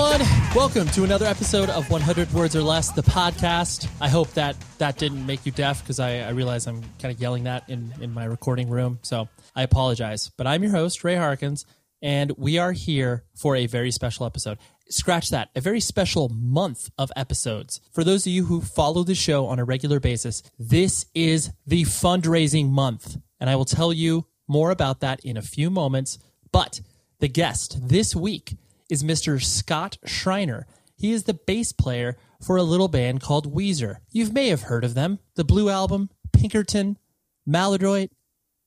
Everyone? Welcome to another episode of 100 Words or Less, the podcast. I hope that that didn't make you deaf because I, I realize I'm kind of yelling that in, in my recording room. So I apologize. But I'm your host, Ray Harkins, and we are here for a very special episode. Scratch that, a very special month of episodes. For those of you who follow the show on a regular basis, this is the fundraising month. And I will tell you more about that in a few moments. But the guest this week is Mr. Scott Shriner. He is the bass player for a little band called Weezer. You may have heard of them. The Blue Album, Pinkerton, Maladroit,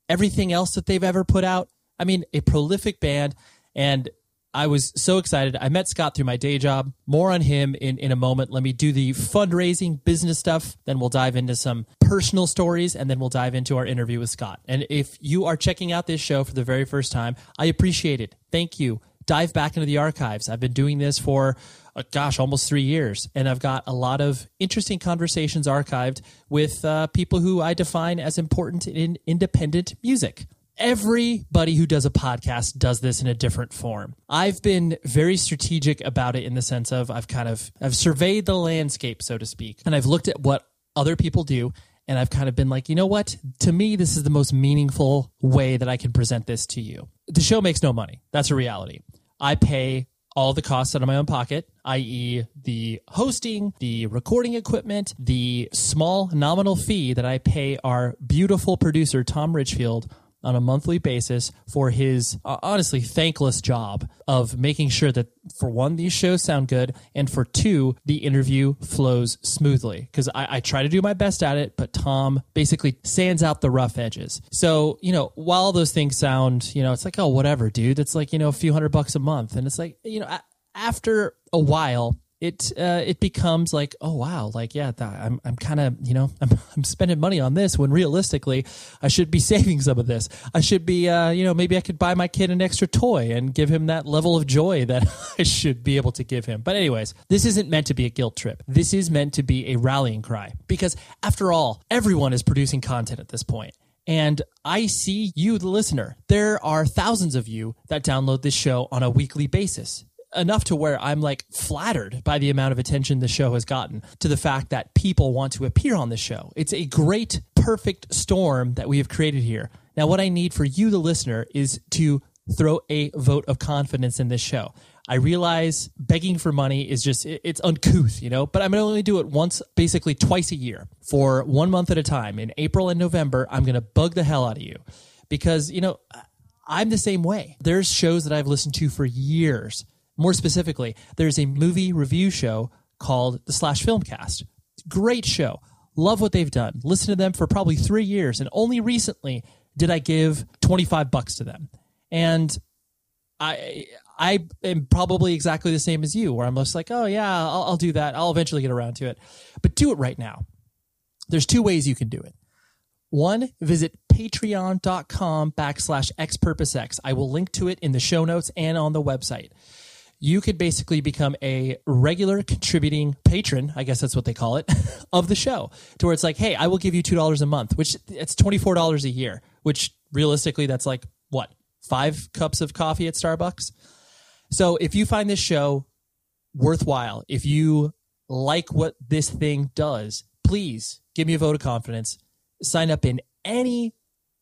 everything else that they've ever put out. I mean, a prolific band. And I was so excited. I met Scott through my day job. More on him in, in a moment. Let me do the fundraising business stuff. Then we'll dive into some personal stories and then we'll dive into our interview with Scott. And if you are checking out this show for the very first time, I appreciate it. Thank you dive back into the archives. I've been doing this for, uh, gosh, almost three years, and I've got a lot of interesting conversations archived with uh, people who I define as important in independent music. Everybody who does a podcast does this in a different form. I've been very strategic about it in the sense of I've kind of I've surveyed the landscape, so to speak, and I've looked at what other people do and I've kind of been like, you know what? To me, this is the most meaningful way that I can present this to you. The show makes no money. That's a reality. I pay all the costs out of my own pocket, i.e., the hosting, the recording equipment, the small nominal fee that I pay our beautiful producer, Tom Richfield, on a monthly basis for his uh, honestly thankless job of making sure that for one these shows sound good and for two the interview flows smoothly. Because I, I, try to do my best at it but tom basically sands out the rough edges. So you know while those things sound you know it's like oh whatever dude. It's like you know a few hundred bucks a month. And it's like you know after a while it uh, it becomes like oh wow like yeah I'm I'm kind of you know I'm I'm spending money on this when realistically I should be saving some of this. I should be uh, you know maybe I could buy my kid an extra toy and give him that level of joy that I should be able to give him. But anyways this isn't meant to be a guilt trip. This is meant to be a rallying cry because after all everyone is producing content at this point. And I see you, the listener. There are thousands of you that download this show on a weekly basis enough to where I'm like flattered by the amount of attention the show has gotten to the fact that people want to appear on the show. It's a great, perfect storm that we have created here. Now, what I need for you, the listener, is to throw a vote of confidence in this show. I realize begging for money is just, it's uncouth, you know, but I'm going to only do it once, basically twice a year for one month at a time. In April and November, I'm going to bug the hell out of you because, you know, I'm the same way. There's shows that I've listened to for years more specifically, there's a movie review show called the Slash Filmcast. Great show. Love what they've done. Listen to them for probably three years, and only recently did I give 25 bucks to them. And I I am probably exactly the same as you, where I'm just like, oh yeah, I'll, I'll do that. I'll eventually get around to it. But do it right now. There's two ways you can do it. One, visit patreon.com backslash xpurposex. I will link to it in the show notes and on the website you could basically become a regular contributing patron, I guess that's what they call it, of the show. To where it's like, hey, I will give you two dollars a month, which it's twenty four dollars a year, which realistically that's like what five cups of coffee at Starbucks. So if you find this show worthwhile, if you like what this thing does, please give me a vote of confidence. Sign up in any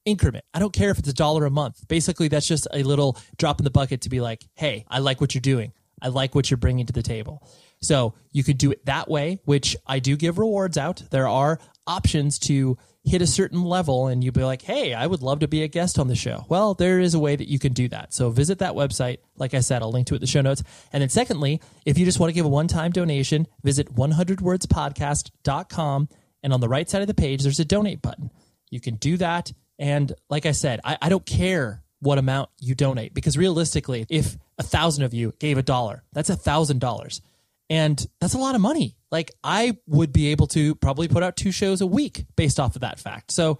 increment. I don't care if it's a dollar a month. Basically, that's just a little drop in the bucket to be like, hey, I like what you're doing. I like what you're bringing to the table. So you could do it that way, which I do give rewards out. There are options to hit a certain level and you'd be like, hey, I would love to be a guest on the show. Well, there is a way that you can do that. So visit that website. Like I said, I'll link to it in the show notes. And then secondly, if you just want to give a one-time donation, visit 100wordspodcast.com. And on the right side of the page, there's a donate button. You can do that and like I said, I, I don't care what amount you donate because realistically, if a thousand of you gave a dollar, that's a thousand dollars. And that's a lot of money. Like I would be able to probably put out two shows a week based off of that fact. So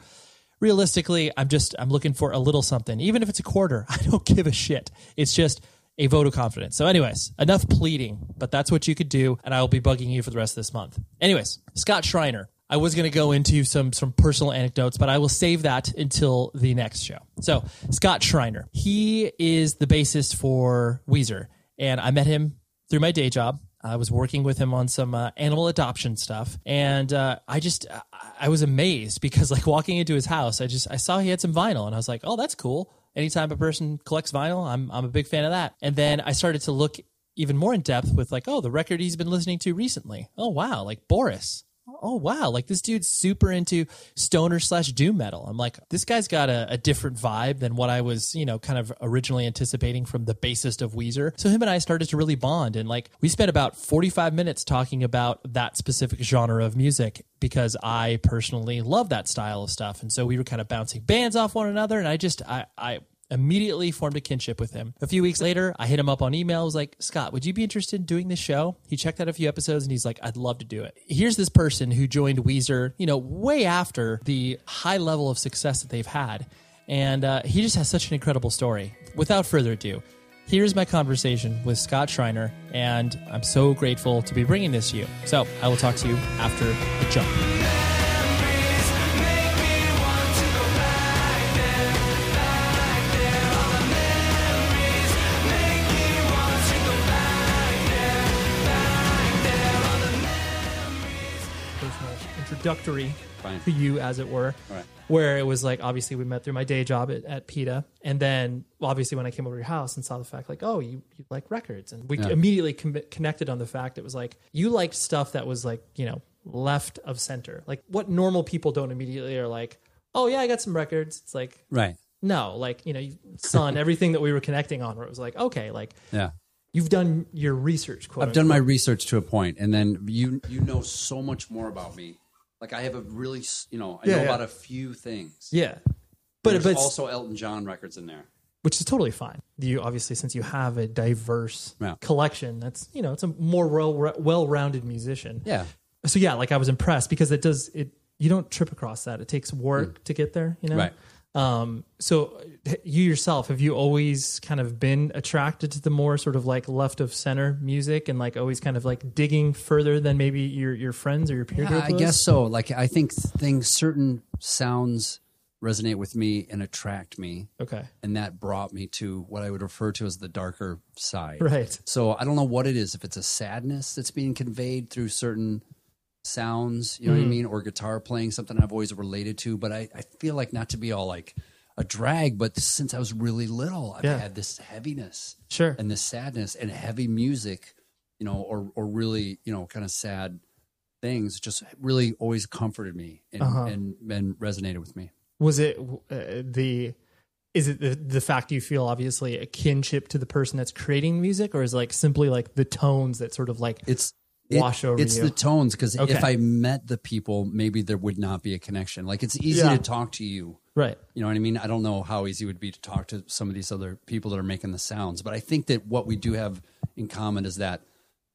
realistically, I'm just I'm looking for a little something. Even if it's a quarter, I don't give a shit. It's just a vote of confidence. So, anyways, enough pleading, but that's what you could do, and I will be bugging you for the rest of this month. Anyways, Scott Shriner, I was going to go into some some personal anecdotes, but I will save that until the next show. So Scott Shriner, he is the bassist for Weezer, and I met him through my day job. I was working with him on some uh, animal adoption stuff, and uh, I just I was amazed because like walking into his house, I just I saw he had some vinyl, and I was like, oh, that's cool. Anytime a person collects vinyl, I'm I'm a big fan of that. And then I started to look even more in depth with like, oh, the record he's been listening to recently. Oh wow, like Boris oh wow, like this dude's super into stoner slash doom metal. I'm like, this guy's got a, a, different vibe than what I was, you know, kind of originally anticipating from the bassist of Weezer. So him and I started to really bond, and like we spent about 45 minutes talking about that specific genre of music because I personally love that style of stuff, and so we were kind of bouncing bands off one another, and I just I I immediately formed a kinship with him. A few weeks later, I hit him up on email. I was like, Scott, would you be interested in doing this show? He checked out a few episodes and he's like, I'd love to do it. Here's this person who joined Weezer, you know, way after the high level of success that they've had. And uh, he just has such an incredible story. Without further ado, here's my conversation with Scott Shriner, and I'm so grateful to be bringing this to you. So I will talk to you after the jump. Introductory Fine. to you, as it were. Right. Where it was like, obviously, we met through my day job at, at PETA. And then, obviously, when I came over to your house and saw the fact, like, oh, you, you like records. And we yeah. immediately com- connected on the fact it was like, you liked stuff that was like, you know, left of center. Like, what normal people don't immediately are like, oh, yeah, I got some records. It's like, right. No, like, you know, son, everything that we were connecting on, where it was like, okay, like, yeah you've done your research quote i've unquote. done my research to a point and then you you know so much more about me like I have a really, you know, I Yeah, know yeah. about a few things. Yeah. But There's but also Elton John records in there. which is totally fine. You obviously since you have a diverse Yeah. collection, that's you know it's a more well well rounded musician. Yeah, So yeah, like I was impressed because it does it. You don't trip across that. It takes work mm. to get there. You know. Right. Um, so you yourself, have you always kind of been attracted to the more sort of like left of center music and like always kind of like digging further than maybe your, your friends or your peer yeah, group? I guess so. Like, I think things, certain sounds resonate with me and attract me. Okay. And that brought me to what I would refer to as the darker side. Right. So I don't know what it is, if it's a sadness that's being conveyed through certain sounds, you know mm. what I mm-hmm. mean, or guitar playing, something I've always related to. But I, I feel like not to be all like a drag, but since I was really little, I've yeah. had this heaviness, sure, and this sadness and heavy music, you know, or or really, you know, kind of sad things, just really always comforted me and uh-huh. and, and resonated with me. Was it uh, the is it the, the fact you feel obviously a kinship to the person that's creating music or is it like simply like the tones that sort of like it's wash over it's you. the tones because okay. if I met the people, maybe there would not be a connection. Like it's easy yeah. to talk to you, right? You know what I mean? I don't know how easy it would be to talk to some of these other people that are making the sounds, but I think that what we do have in common is that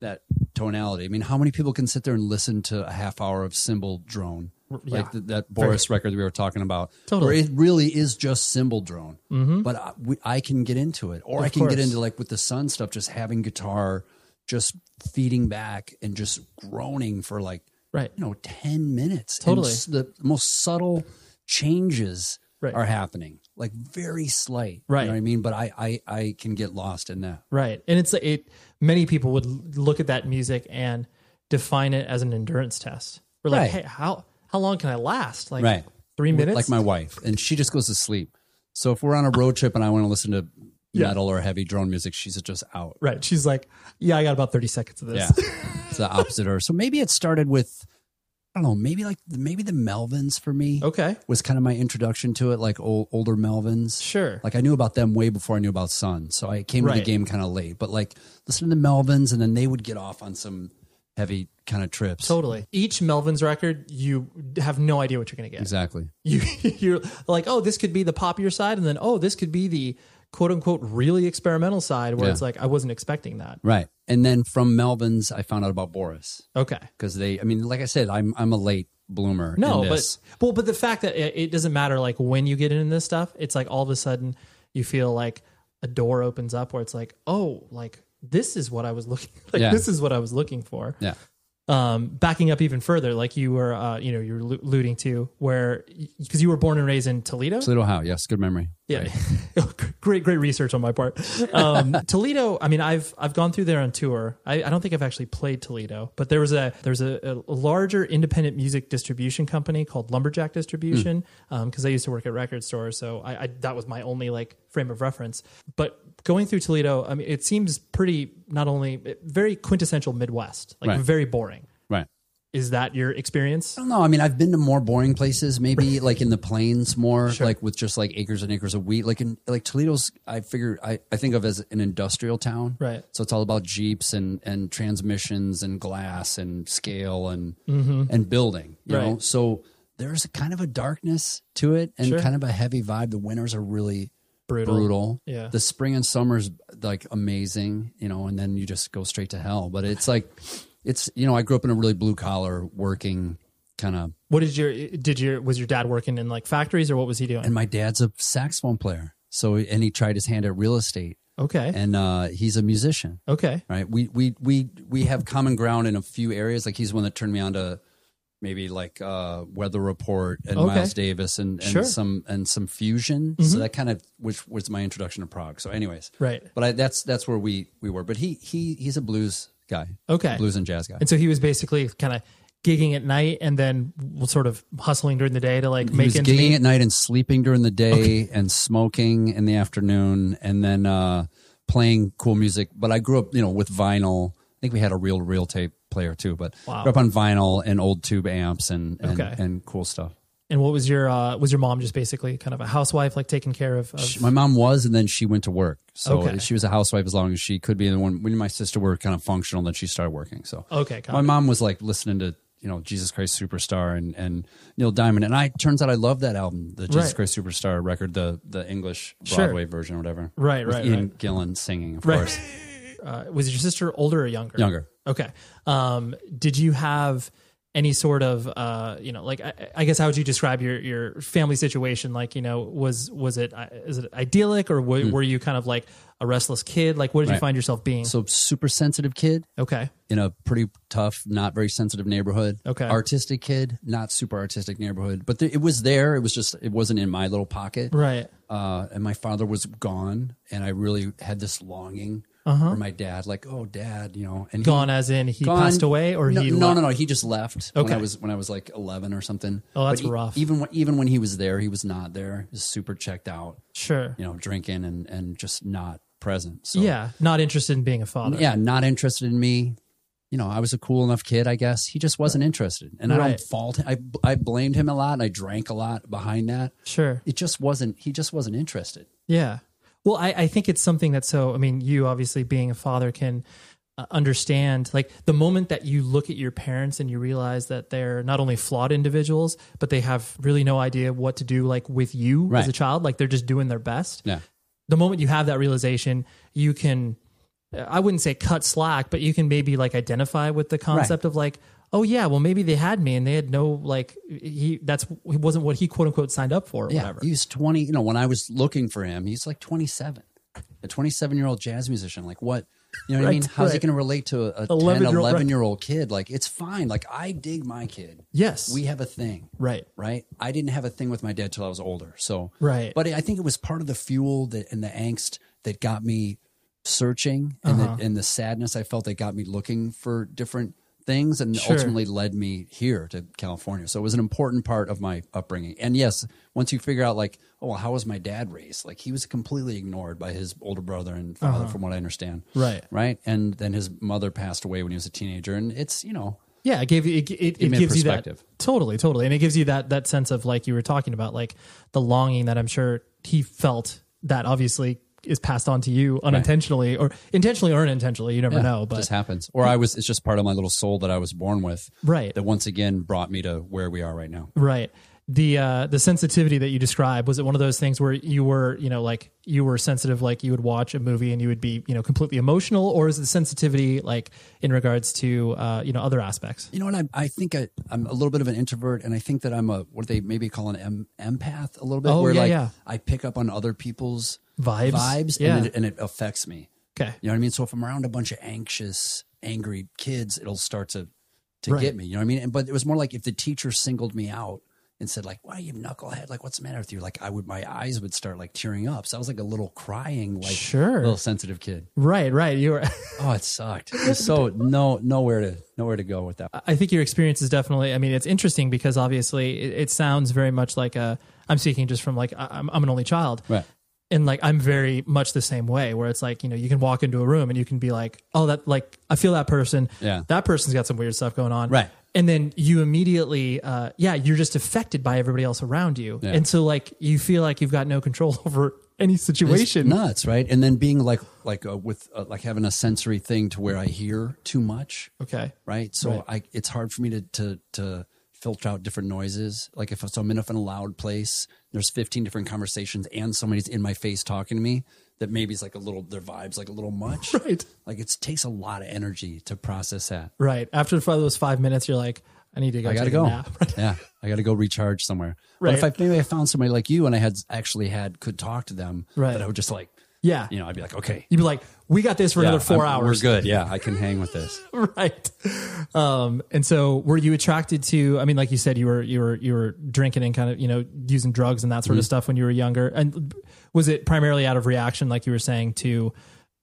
that tonality. I mean, how many people can sit there and listen to a half hour of cymbal drone? Yeah. Like the, that Boris Very. record that we were talking about, totally. where it really is just cymbal drone. Mm-hmm. But I, we, I, can get into it, or of I can course. get into like with the Sunn stuff, just having guitar just feeding back and just groaning for like right. you know 10 minutes. Totally. and the most subtle changes right. are happening like very slight. Right you know what i mean? But I, I i can get lost in that. Right. And it's it many people would look at that music and define it as an endurance test. We're like right. hey how how long can i last? Like right. three minutes? like my wife and she just goes to sleep. So if we're on a road trip and i want to listen to yeah. metal or heavy drone music, she's just out. Right. She's like, yeah, I got about 30 seconds of this. Yeah. it's the opposite of her. So maybe it started with, I don't know, maybe like maybe the Melvins for me. Okay. Was kind of my introduction to it, like old, older Melvins. Sure. Like I knew about them way before I knew about Sunn. So I came right. to the game kind of late. But like listening to Melvins and then they would get off on some heavy kind of trips. Totally. Each Melvins record, you have no idea what you're going to get. Exactly. You you're like, oh, this could be the popular side, and then oh, this could be the quote unquote really experimental side where yeah. it's like I wasn't expecting that. Right. And then from Melvins I found out about Boris. Okay. Because they I mean, like I said, I'm I'm a late bloomer. No, but well, but the fact that it, it doesn't matter like when you get into this stuff, it's like all of a sudden you feel like a door opens up where it's like, oh, like this is what I was looking like yeah. this is what I was looking for. Yeah. Um, backing up even further, like you were, uh, you know, you're alluding to, where because you were born and raised in Toledo. Toledo How? Yes, good memory. Yeah, great, great research on my part. Um, Toledo. I mean, I've I've gone through there on tour. I, I don't think I've actually played Toledo, but there was a there's a, a larger independent music distribution company called Lumberjack Distribution because I used to work at record stores, so I, I that was my only like frame of reference. But going through Toledo, I mean, it seems pretty not only very quintessential Midwest, like Right. very boring. Right. Is that your experience? I don't know. I mean, I've been to more boring places, maybe like in the plains more, like with just like acres and acres of wheat. Like in like Toledo's, I figure I, I think of as an industrial town. Right. So it's all about Jeeps and, and transmissions and glass and scale and Mm-hmm. and building. You know? Right. So there's a kind of a darkness to it and Sure. kind of a heavy vibe. The winters are really Brutal. brutal. Yeah. The spring and summer's like amazing, you know, and then you just go straight to hell. But it's like it's you know, I grew up in a really blue collar working kind of What did your did your was your dad working in like factories or what was he doing? and my dad's a saxophone player. So and he tried his hand at real estate okay, and uh he's a musician. okay, Right. We we we we have common ground in a few areas. Like he's one that turned me on to maybe like uh Weather Report and Okay. Miles Davis and, and Sure. Mm-hmm. some and some fusion. So that kind of which was my introduction to prog. So anyways. right, But I, that's that's where we we were. But he he he's a blues guy. okay. Blues and jazz guy. And so he was basically kind of gigging at night and then sort of hustling during the day to like He make was gigging meet. at night and sleeping during the day and smoking in the afternoon and then uh, playing cool music. But I grew up, you know, with vinyl. I think we had a real real tape player too, but Wow. grew up on vinyl and old tube amps and and, Okay. and cool stuff. And what was your uh, was your mom just basically kind of a housewife, like taking care of? of She- my mom was, and then she went to work. So Okay. she was a housewife as long as she could be. And when when my sister were kind of functional, then she started working. So okay, my it. mom was like listening to you know Jesus Christ Superstar and and Neil Diamond, and I turns out I love that album, the Jesus Right. Christ Superstar record, the the English Sure. Broadway version or whatever. Right, right, Ian right. Gillan singing, of Right. course, uh, was your sister older or younger? younger. Okay. Um, did you have any sort of uh, you know, like I, I guess how would you describe your your family situation? Like, you know, was was it uh, it idyllic or w- were you kind of like a restless kid? Like, what did you Hmm. Find yourself being? So super sensitive kid okay. in a pretty tough, not very sensitive neighborhood. Okay. artistic kid, not super artistic neighborhood, but th- it was there. It was just it wasn't in my little pocket. Right. uh, and my father was gone, and I really had this longing for my dad, like, oh, dad, you know, and he- Uh-huh. Gone as in he gone- passed away or no, he no, left? no, no, he just left when I was when I was like eleven or something. Oh, that's But rough. Even when even when he was there, he was not there. He was super checked out, Sure. you know, drinking and and just not present. So Yeah. Not interested in being a father. yeah, not interested in me. You know, I was a cool enough kid, I guess. He just wasn't interested, and I don't fault. him. I I blamed him a lot, and I drank a lot behind that. Sure. It just wasn't. He just wasn't interested. Yeah. Well, I, I think it's something that's so, I mean, you obviously being a father can uh, understand like the moment that you look at your parents and you realize that they're not only flawed individuals, but they have really no idea what to do like with you as a child. Like they're just doing their best. Yeah. The moment you have that realization, you can, I wouldn't say cut slack, but you can maybe like identify with the concept of like, oh yeah, well maybe they had me and they had no like he that's he wasn't what he quote unquote signed up for or Yeah, whatever. he was 20. You know, when I was looking for him, he's like 27, a 27 year old jazz musician. Like, what? You know what I mean? How's he right. going to relate to a, a 10, 11-year-old, 11 year old kid? Like, it's fine. Like, I dig my kid. yes. We have a thing, right. right? I didn't have a thing with my dad till I was older. So, Right. But I think it was part of the fuel that and the angst that got me searching and, Uh-huh. the, and the sadness I felt that got me looking for different things and Sure. ultimately led me here to California. So it was an important part of my upbringing. And yes, once you figure out like, oh, well, how was my dad raised? Like he was completely ignored by his older brother and father, from what I understand. Uh-huh. Right. Right. And then his mother passed away when he was a teenager. And it's, you know, Yeah, it gave you it, it, it gives you that perspective. totally, totally, and it gives you that that sense of like you were talking about, like the longing that I'm sure he felt that obviously is passed on to you unintentionally or intentionally or unintentionally. You never yeah, know, it but just happens. Or I was, it's just part of my little soul that I was born with. Right. That once again brought me to where we are right now. right. The uh, the sensitivity that you described was it one of those things where you were you know like you were sensitive like you would watch a movie and you would be you know completely emotional or is the sensitivity like in regards to uh, you know other aspects? You know what? I, I think I, I'm a little bit of an introvert, and I think that I'm a what they maybe call an em, empath a little bit, Oh, where yeah, like yeah. I pick up on other people's Vibes? vibes, Yeah. and, it, and it affects me. Okay, You know what I mean? So if I'm around a bunch of anxious, angry kids, it'll start to to Right. get me. You know what I mean? And, but it was more like if the teacher singled me out and said like, "Why you knucklehead? Like, what's the matter with you?" Like, I would my eyes would start like tearing up. So I was like a little crying, like Sure. little sensitive kid. Right, right. You were. Oh, it sucked. It so no nowhere to nowhere to go with that. I think your experience is definitely. I mean, it's interesting because obviously it, it sounds very much like a. I'm speaking just from like I'm, I'm an only child, Right. And like I'm very much the same way. Where it's like you know you can walk into a room and you can be like, oh that like I feel that person. Yeah. that person's got some weird stuff going on. Right. And then you immediately, uh, yeah, you're just affected by everybody else around you, Yeah. and so like you feel like you've got no control over any It's situation. nuts, right? And then being like like uh, with uh, like having a sensory thing to where I hear too much, okay. right? So Right. I it's hard for me to to to filter out different noises. Like if so I'm in a, in a loud place, there's 15 different conversations, and somebody's in my face talking to me. That maybe is like a little their vibes like a little much. Right. Like it takes a lot of energy to process that. Right. After those five minutes, you're like, I need to go. I gotta go. yeah, I gotta go recharge somewhere. Right. But if I maybe I found somebody like you and I had actually had could talk to them, Right. that I would just like, yeah. you know, I'd be like, okay, You'd be like, we got this for yeah, another 4 I'm- hours. We're good. Yeah, I can hang with this. right. Um, and so were you attracted to, I mean, like you said, you were, you were, you were drinking and kind of, you know, using drugs and that sort of Mm-hmm. stuff when you were younger. And was it primarily out of reaction, like you were saying to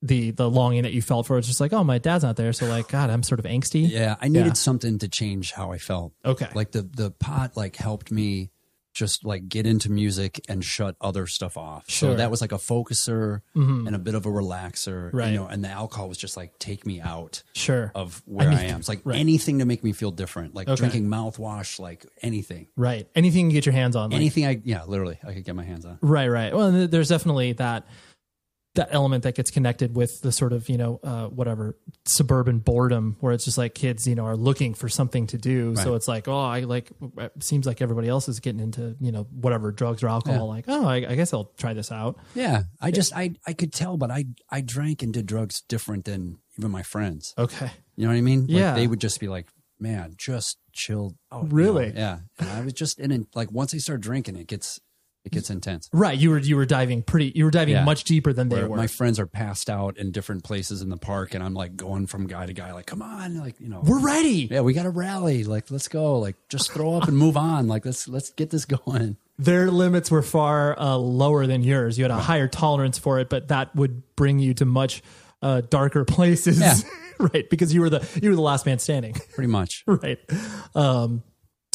the, the longing that you felt for? It's just like, oh, my dad's not there. So like, God, I'm sort of angsty. Yeah, I needed Yeah. something to change how I felt. Okay. Like the the pot like helped me just like get into music and shut other stuff off. Sure. Mm-hmm. So that was like a focuser and a bit of a relaxer. Right. You know, and the alcohol was just like take me out Sure. of where I, am. It's like right. anything to make me feel different. Like Okay. drinking mouthwash, like anything. right. Anything you can get your hands on. Like, Anything I yeah, literally I could get my hands on. Right, right. Well, there's definitely that that element that gets connected with the sort of you know uh, whatever suburban boredom, where it's just like kids you know are looking for something to do. So it's like, oh, I like. It seems like everybody else is getting into you know whatever drugs or alcohol. Yeah. Like, oh, I, I guess I'll try this out. Yeah. I just I I could tell, but I I drank and did drugs different than even my friends. Okay, You know what I mean? Like, Yeah. They would just be like, man, just chill you know? Really? Yeah. And I was just in it. Like once I start drinking, it gets, it gets intense. right. You were you were diving pretty. You were diving Yeah. much deeper than they Where were. my friends are passed out in different places in the park and I'm like going from guy to guy, like, come on. Like, you know, we're ready. yeah, we got to rally. Like, let's go. Like, just throw up and move on. Like, let's, let's get this going. Their limits were far uh, lower than yours. You had a higher tolerance for it, but that would bring you to much uh, darker places. Yeah. right, because you were the you were the last man standing. Pretty much. right. Um,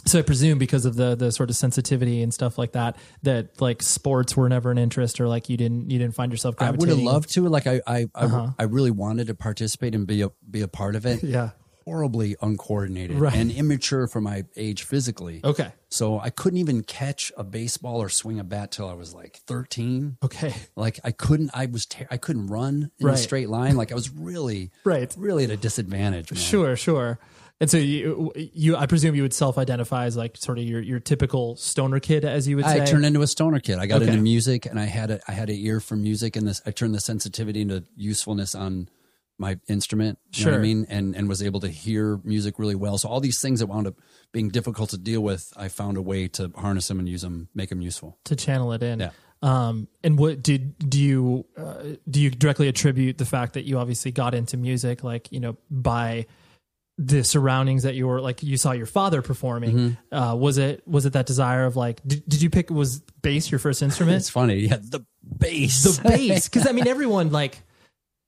so I presume because of the the sort of sensitivity and stuff like that, that like sports were never an interest, or like you didn't you didn't find yourself I would gravitating. have loved to. Like, I, I, I, Uh-huh. I really wanted to participate and be a, be a part of it. Yeah. Horribly uncoordinated Right. and immature for my age physically. Okay. So I couldn't even catch a baseball or swing a bat till I was like 13. Okay. Like I couldn't, I was, ter- I couldn't run in a straight line. Like I was really, Right. really at a disadvantage. Man. Sure. Sure. And so you, you, I presume you would self-identify as like sort of your, your typical stoner kid, as you would say. I turned into a stoner kid. I got Okay. into music and I had a, I had an ear for music and this, I turned the sensitivity into usefulness on my instrument. You know what Sure. I mean? And, and was able to hear music really well. So all these things that wound up being difficult to deal with, I found a way to harness them and use them, make them useful. to channel it in. Yeah. Um, and what did do you uh, do you directly attribute the fact that you obviously got into music, like you know, by the surroundings that you were like you saw your father performing? Mm-hmm. Uh, was it was it that desire of like did, did you pick was bass your first instrument? It's funny. Yeah. The bass. the bass because I mean everyone like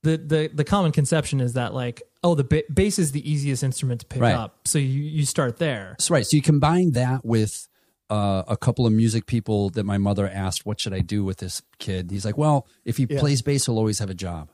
the the the common conception is that like oh the ba- bass is the easiest instrument to pick Right. up, so you you start there. That's right. So you combine that with uh, a couple of music people that my mother asked, "What should I do with this kid?" He's like, "Well, if he Yeah. plays bass, he'll always have a job."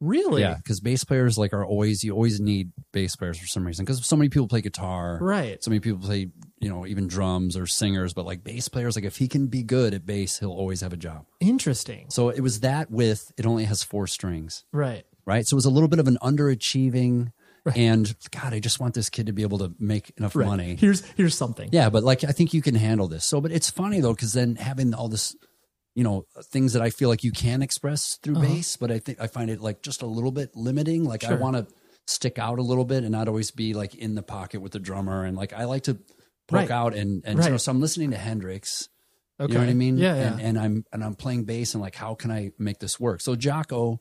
Really? Yeah, because bass players like are always you always need bass players for some reason. Because so many people play guitar, Right. So many people play you know even drums or singers, but like bass players, like if he can be good at bass, he'll always have a job. Interesting. So it was that with it only has four strings, Right. right? So it was a little bit of an underachieving. And God, I just want this kid to be able to make enough Right. money. Here's here's something. Yeah, but like I think you can handle this. So, but it's funny though because then having all this, you know, things that I feel like you can express through Uh-huh. bass, but I think I find it like just a little bit limiting. Like I want to stick out a little bit and not always be like in the pocket with the drummer. And like I like to poke Right. out and and Right. so, so I'm listening to Hendrix. Okay. You know what I mean? Yeah, yeah. And, and I'm and I'm playing bass and like how can I make this work? So Jaco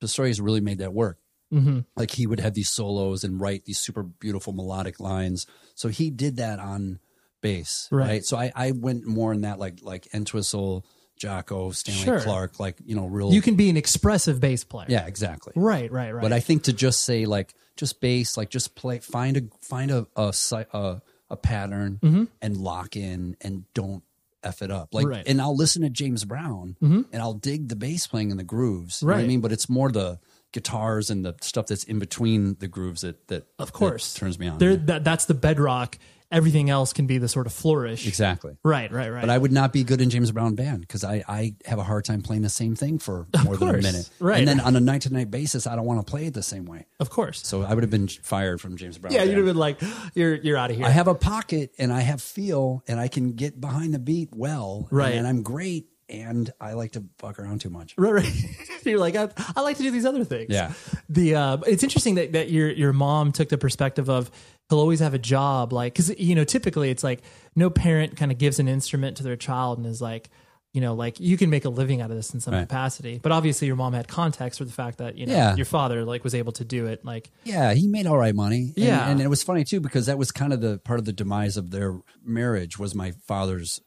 Pastorius really made that work. Mm-hmm. Like he would have these solos and write these super beautiful melodic lines. So he did that on bass, Right. right? So I, I went more in that like like Entwistle, Jaco, Stanley Sure. Clarke, like you know, real. You can be an expressive bass player. yeah, exactly. Right, right, right. But I think to just say like just bass, like just play, find a find a a si- a, a pattern and lock in and don't f it up. Like, Mm-hmm. Right. Mm-hmm. and I'll listen to James Brown and I'll dig the bass playing and the grooves. You know what I Right. mean? But it's more the guitars and the stuff that's in between the grooves that that of course that turns me on. There, that, that's the bedrock. Everything else can be the sort of flourish. exactly. Right, right, right. But I would not be good in James Brown band because I, I have a hard time playing the same thing for more than a minute. Right. And then on a night to night basis, I don't want to play it the same way. of course. So I would have been fired from James Brown. yeah, band. you'd have been like, "You're you're out of here." I have a pocket and I have feel and I can get behind the beat well. Right. And I'm great and I like to fuck around too much. Right, right. You're like, I, I like to do these other things. Yeah. The uh, it's interesting that, that your your mom took the perspective of he'll always have a job, like because you know typically it's like no parent kind of gives an instrument to their child and is like, you know, like you can make a living out of this in some Right. capacity. But obviously your mom had context for the fact that you know Yeah. your father like was able to do it. Like, Yeah, he made all right money. And, Yeah. and it was funny too because that was kind of the part of the demise of their marriage was my father's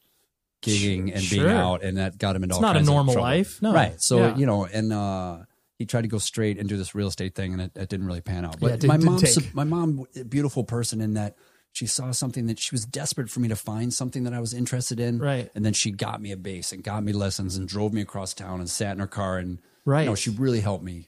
gigging and Sure. being out, and that got him into It's all not a normal life. No. right? So Yeah. you know, and uh, he tried to go straight and do this real estate thing, and it, it didn't really pan out. But Yeah, my take. my mom, beautiful person in that. She saw something that she was desperate for me to find something that I was interested in. Right. And then she got me a bass and got me lessons and drove me across town and sat in her car and Right. You know, she really helped me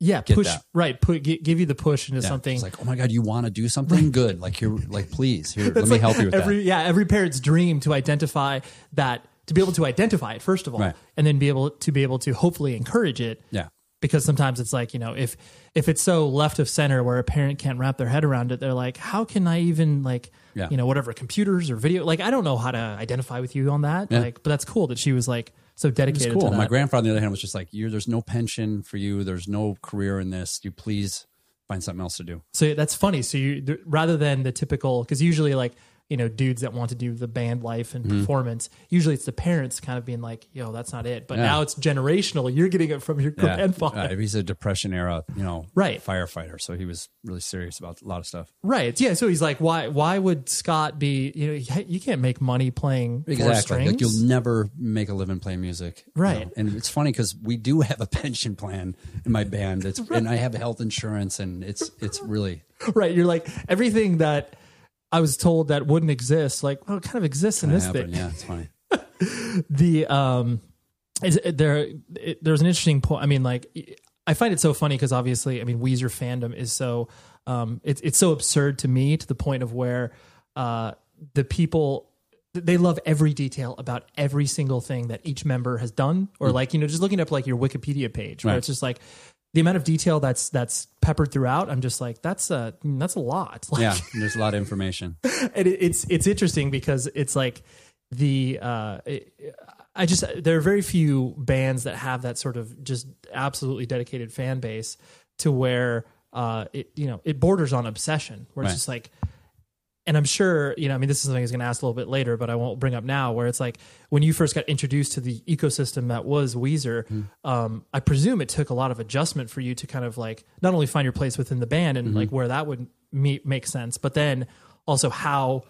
yeah, push that. right, put gi- give you the push into Yeah. something. It's like, oh my god, you want to do something good? Like here, like please, here, let me like help you with every that. yeah every parent's dream to identify that to be able to identify it first of all Right. and then be able to be able to hopefully encourage it Yeah, because sometimes it's like you know if if it's so left of center where a parent can't wrap their head around it they're like how can i even like Yeah. you know whatever computers or video like i don't know how to identify with you on that Yeah. like but that's cool that she was like so dedicated cool. to that My grandfather, on the other hand, was just like, "You, there's no pension for you. There's no career in this. You please find something else to do." So that's funny. So you rather than the typical, because usually like you know dudes that want to do the band life and Mm-hmm. performance, usually it's the parents kind of being like, "Yo, that's not it." But Yeah. now it's generational. You're getting it from your Yeah, grandfather, Uh, he's a depression era, you know, Right. firefighter, so he was really serious about a lot of stuff. right? Yeah. So he's like, "Why? Why would Scott be? You know, you can't make money playing four Exactly. strings." Like you'll never make a living playing music. you Right. know. And it's funny because we do have a pension plan in my band. It's and I have health insurance and it's it's really right. You're like everything that I was told that wouldn't exist. Like, well, it kind of exists in this happened. thing. Yeah, it's funny. the um is there it, there's an interesting point i mean like i find it so funny because obviously i mean weezer fandom is so um it's it's so absurd to me to the point of where uh the people they love every detail about every single thing that each member has done or like you know just looking up like your wikipedia page where Right. it's just like the amount of detail that's that's peppered throughout i'm just like that's a that's a lot like, Yeah, there's a lot of information. and it, it's it's interesting because it's like the uh it, I just there are very few bands that have that sort of just absolutely dedicated fan base to where uh it you know it borders on obsession where it's Right. just like and I'm sure, you know, I mean, this is something I was going to ask a little bit later, but I won't bring up now. Where it's like when you first got introduced to the ecosystem that was Weezer, um, I presume it took a lot of adjustment for you to kind of like not only find your place within the band and like where that would me- make sense, but then also how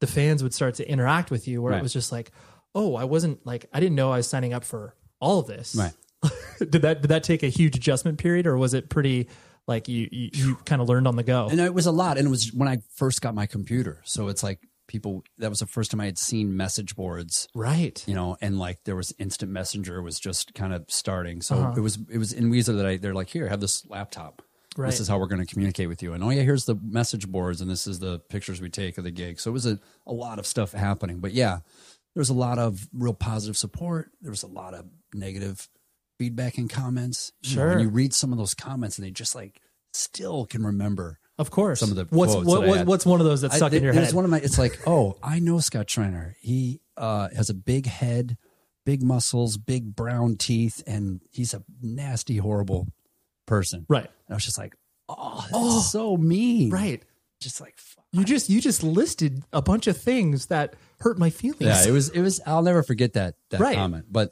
the fans would start to interact with you. Where it was just like, oh, I wasn't like I didn't know I was signing up for all of this. Right. did that did that take a huge adjustment period, or was it pretty like you you, you kind of learned on the go? And it was a lot. And it was when I first got my computer. So it's like people, that was the first time I had seen message boards, right. you know, and like there was instant messenger was just kind of starting. So Uh-huh. it was, it was in Weezer that I, they're like, here, have this laptop. Right. This is how we're going to communicate with you. And oh yeah, here's the message boards and this is the pictures we take of the gig. So it was a, a lot of stuff happening, but yeah, there was a lot of real positive support. There was a lot of negative feedback and comments. You know, Sure. and you read some of those comments and they just like still can remember Of course. some of the what's what, I what's one of those that I- stuck in your there's head? one of my. It's like, oh, I know Scott Shriner. He uh, has a big head, big muscles, big brown teeth, and he's a nasty, horrible person. right. And I was just like, oh, that's so mean. Right. Just like, fuck. You just you just listed a bunch of things that hurt my feelings. yeah. It was. It was. I'll never forget that that Right. comment. But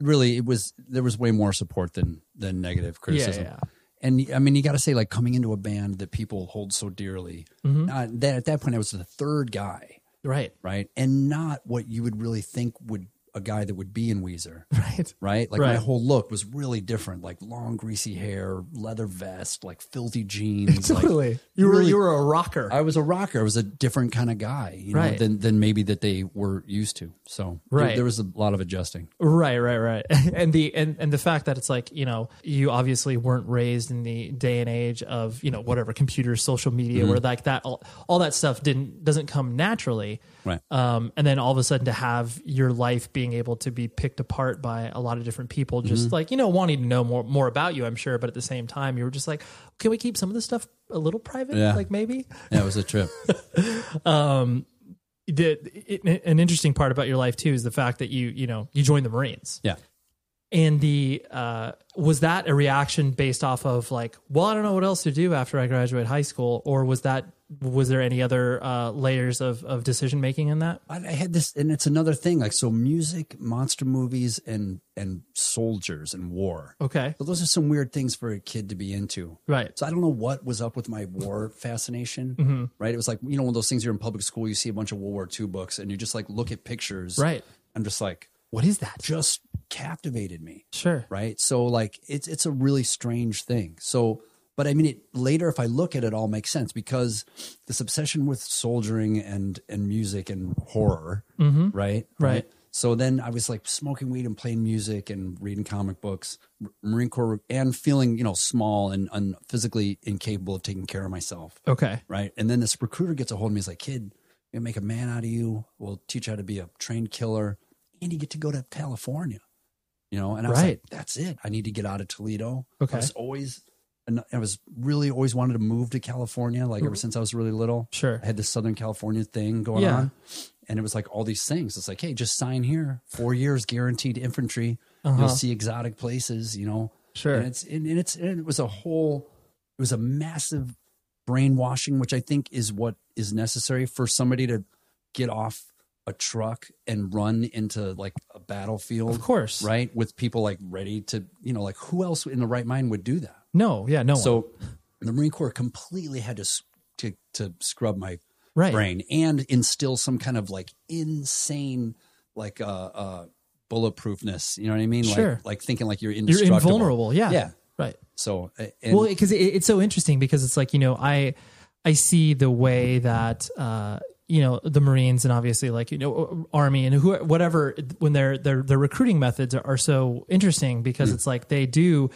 really, it was. There was way more support than than negative yeah, criticism. yeah. and I mean, you got to say, like coming into a band that people hold so dearly. Mm-hmm. Uh, that at that point, I was the third guy, Right. right, and not what you would really think would a guy that would be in Weezer, Right. right? Like my whole look was really different, like long greasy hair, leather vest, like filthy jeans. like, Totally. you were really- you were a rocker. I was a rocker. I was a different kind of guy, you know, Right. than than maybe that they were used to. So there- Right. there was a lot of adjusting. Right, right, right. And the and, and the fact that it's like, you know, you obviously weren't raised in the day and age of, you know, whatever computers, social media, Mm-hmm. where like that all, all that stuff didn't doesn't come naturally. Right. Um, and then all of a sudden to have your life being able to be picked apart by a lot of different people, just Mm-hmm. like, you know, wanting to know more more about you, I'm sure, but at the same time you were just like, can we keep some of this stuff a little private? Yeah. Like maybe? Yeah, it was a trip. The, it, an interesting part about your life too is the fact that you, you know, you joined the Marines. yeah. And the uh, was that a reaction based off of like, well, I don't know what else to do after I graduate high school, or was that was there any other uh, layers of, of decision making in that? I, I had this, and it's another thing. Like so, music, monster movies, and and soldiers and war. Okay, So those are some weird things for a kid to be into. right, So I don't know what was up with my war fascination. Mm-hmm. Right? It was like you know one of those things. You're in public school, you see a bunch of World War II books, and you just like look at pictures. right. I'm just like, What is that? just captivated me. Sure, right? So like it's it's a really strange thing. So but I mean it later if I look at it all makes sense because this obsession with soldiering and and music and horror, mm-hmm. right? Right. So then I was like smoking weed and playing music and reading comic books, Marine Corps and feeling, you know, small and, and physically incapable of taking care of myself, okay, right? And then this recruiter gets a hold of me. He's like, "Kid, we're gonna make a man out of you. We'll teach you how to be a trained killer, and you get to go to California." You know, and I was Right. like, "That's it. I need to get out of Toledo." Okay. I was always, I was really always wanted to move to California. Like ever since I was really little, sure, I had this Southern California thing going Yeah. on, and it was like all these things. It's like, hey, just sign here, four years guaranteed infantry. You'll see exotic places, you know. Uh-huh. Sure. and it's and, and it's and it was a whole, it was a massive brainwashing, which I think is what is necessary for somebody to get off a truck and run into like a battlefield, of course, right? With people like ready to, you know, like who else in the right mind would do that? No, yeah, no. one. So the Marine Corps completely had to to, to scrub my right, brain and instill some kind of like insane like uh uh bulletproofness. You know what I mean? Sure. Like like thinking like you're you're invulnerable. Yeah, Yeah. right. So and, well because it, it's so interesting because it's like you know i i see the way that uh you know the marines and obviously like you know army and who whatever when their their their recruiting methods are, are so interesting because Hmm. it's like they do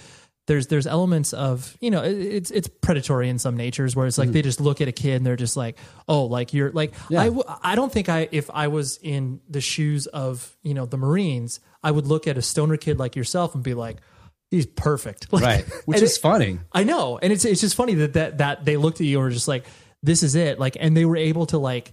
there's there's elements of you know it- it's it's predatory in some natures where it's like they just look at a kid and they're just like oh like you're like Yeah. I w- I don't think I if I was in the shoes of you know the Marines I would look at a stoner kid like yourself and be like he's perfect Like, right, which is it- funny. I know, and it's it's just funny that that that they looked at you and were just like, "This is it," like, and they were able to like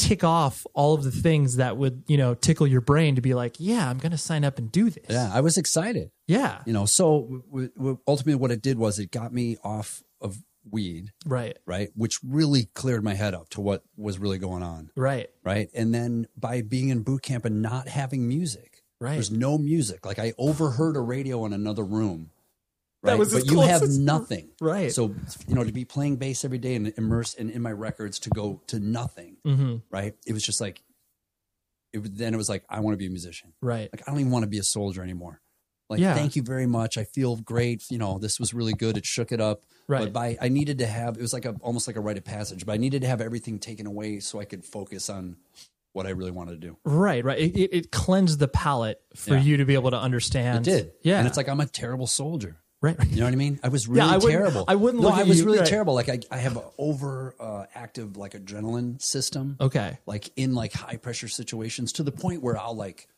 tick off all of the things that would you know tickle your brain to be like, "Yeah, I'm going to sign up and do this." Yeah, I was excited. yeah, You know, so w- w- ultimately what it did was it got me off of weed, right, right? Which really cleared my head up to what was really going on, right, right? And then by being in boot camp and not having music, Right. There's no music. Like I overheard a radio in another room. Right. That was as but you have nothing. Right. So, you know, to be playing bass every day and immersed and in my records to go to nothing. Mm-hmm. Right. It was just like, it then it was like, I want to be a musician. right, Like, I don't even want to be a soldier anymore. Like, Yeah. thank you very much. I feel great. You know, this was really good. It shook it up. Right. But by, I needed to have, it was like a, almost like a rite of passage, but I needed to have everything taken away so I could focus on what I really wanted to do. right, right. It, it, it cleansed the palate for Yeah. you to be able to understand. It did. yeah, And it's like, I'm a terrible soldier. Right, right. You know what I mean? I was really I wouldn't- terrible. I wouldn't No, look I at was you- really right. terrible. Like I, I have an over uh, active like adrenaline system. okay, Like in like high pressure situations to the point where I'll like,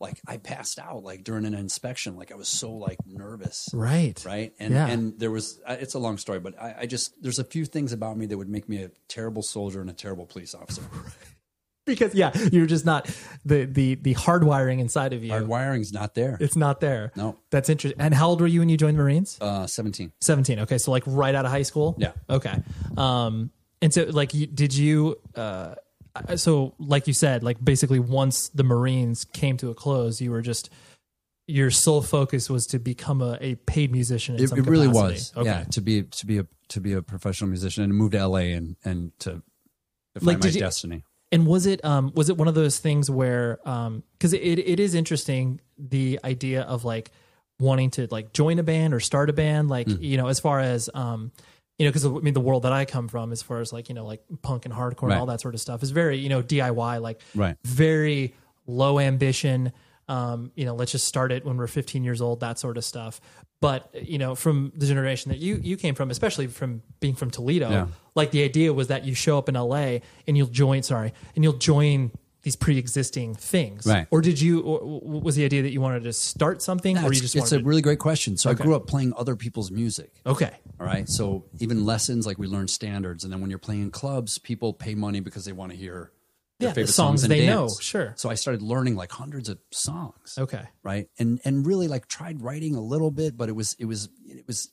like I passed out like during an inspection. Like I was so like nervous. right, Right. And Yeah. and there was it's a long story, but I, I just there's a few things about me that would make me a terrible soldier and a terrible police officer. because yeah, you're just not the the the hardwiring inside of you. Hard wiring's not there. It's not there. No. That's interesting. And how old were you when you joined the Marines? Uh, seventeen. 17. Okay. So like right out of high school? Yeah. Okay. Um, and so like, you, did you, uh, so like you said, like basically once the Marines came to a close, you were just your sole focus was to become a, a paid musician. It, it really was. Okay. Yeah, to be to be a to be a professional musician and move to LA and and to, find Like, my did you- destiny. And was it um was it one of those things where um because it, it is interesting the idea of like wanting to like join a band or start a band like Hmm. you know as far as um you know because I mean the world that I come from as far as like you know like punk and hardcore and all that sort of stuff is very you know DIY like Right. very low ambition um you know let's just start it when we're 15 years old that sort of stuff but you know from the generation that you you came from especially from being from Toledo Yeah. like the idea was that you show up in LA and you'll join sorry and you'll join these pre-existing things Right. or did you or or was the idea that you wanted to start something or you just it's a to, really great question. So I grew up playing other people's music. okay All right. So even lessons, like we learn standards, and then when you're playing in clubs, people pay money because they want to hear their Yeah, the favorite songs and they dance. know, sure. So I started learning like hundreds of songs. okay Right. And and really like tried writing a little bit, but it was it was it was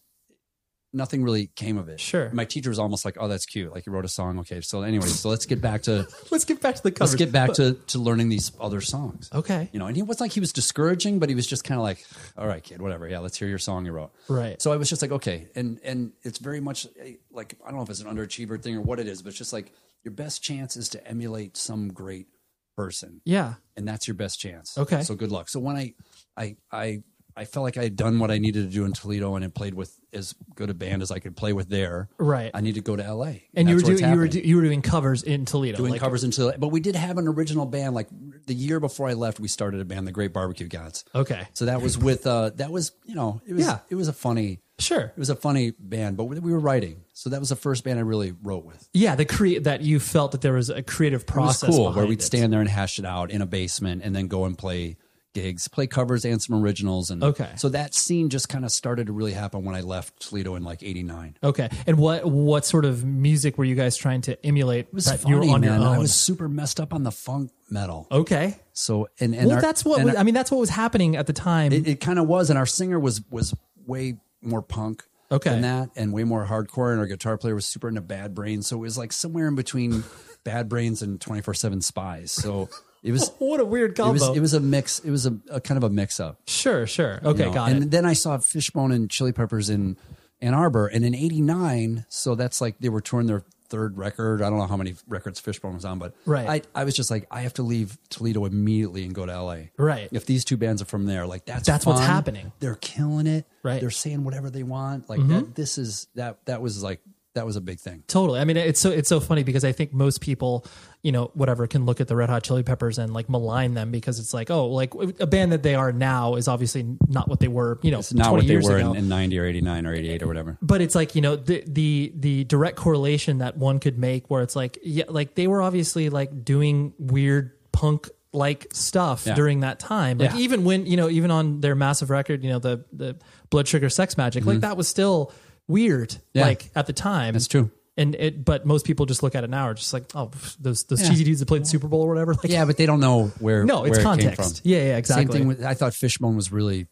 nothing really came of it. Sure. My teacher was almost like, "Oh, that's cute. Like you wrote a song. Okay. So anyway, so let's get back to let's get back to the covers let's get back to to learning these other songs. okay You know, and he was like he was discouraging, but he was just kind of like, "All right, kid, whatever. Yeah, let's hear your song you wrote." right So I was just like, okay, and and it's very much eh, like I don't know if it's an underachiever thing or what it is, but it's just like your best chance is to emulate some great person, yeah and that's your best chance. Okay. So good luck. So when I I I I felt like I had done what I needed to do in Toledo and had played with as good a band as I could play with there. right I need to go to LA, and you were doing you were do, you were doing covers in Toledo doing like, covers until, but we did have an original band. Like the year before I left, we started a band, the Great Barbecue Gods. okay So that was with uh that was you know it was Yeah. it was a funny sure it was a funny band, but we we were writing. So that was the first band I really wrote with. yeah the create that you felt that there was a creative It was process cool where we'd it. stand there and hash it out in a basement and then go and play gigs, play covers and some originals. And Okay. so that scene just kind of started to really happen when I left Toledo in like '89. okay and what what sort of music were you guys trying to emulate It was that funny, you were on man. I was super messed up on the funk metal. okay So and and well our- that's what was, our- I mean that's what was happening at the time it, it kind of was, and our singer was was way more punk Okay. than that, and way more hardcore. And our guitar player was super into Bad Brains, so it was like somewhere in between Bad Brains and Twenty Four Seven Spyz. So it was what a weird it combo was it was a mix. It was a, a kind of a mix up. sure sure okay you know? got and it And then I saw Fishbone and Chili Peppers in Ann Arbor, and in '89, so that's like they were touring their third record. I don't know how many records Fishbone was on, but Right. I, I was just like, I have to leave Toledo immediately and go to LA. Right. If these two bands are from there, like that's That's what's happening. They're killing it. Right. Mm-hmm. They're saying whatever they want. Like that. This is that. That was like that was a big thing. Totally. I mean, it's so it's so funny because I think most people, you know, whatever, can look at the Red Hot Chili Peppers and like malign them because it's like, oh, like a band that they are now is obviously not what they were, you know, It's not 20 what they years were ago. in, in '90 or '89 or '88 or whatever. but it's like you know the the the direct correlation that one could make where it's like yeah, like they were obviously like doing weird punk like stuff Yeah. during that time. Like Yeah. even when you know even on their massive record, you know the the Blood Sugar Sex Magik, like mm-hmm. that was still weird. Yeah. Like at the time, That's true. and it but most people just look at it now are just like oh pff, those those Yeah. cheesy dudes that played the Super Bowl or whatever like Yeah, but they don't know where. no it's where it came context from. yeah yeah exactly Same thing with I thought Fishbone was really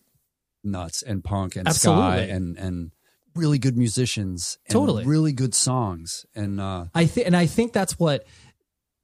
nuts and punk and Absolutely. ska and and really good musicians and Totally. really good songs and uh I think and I think that's what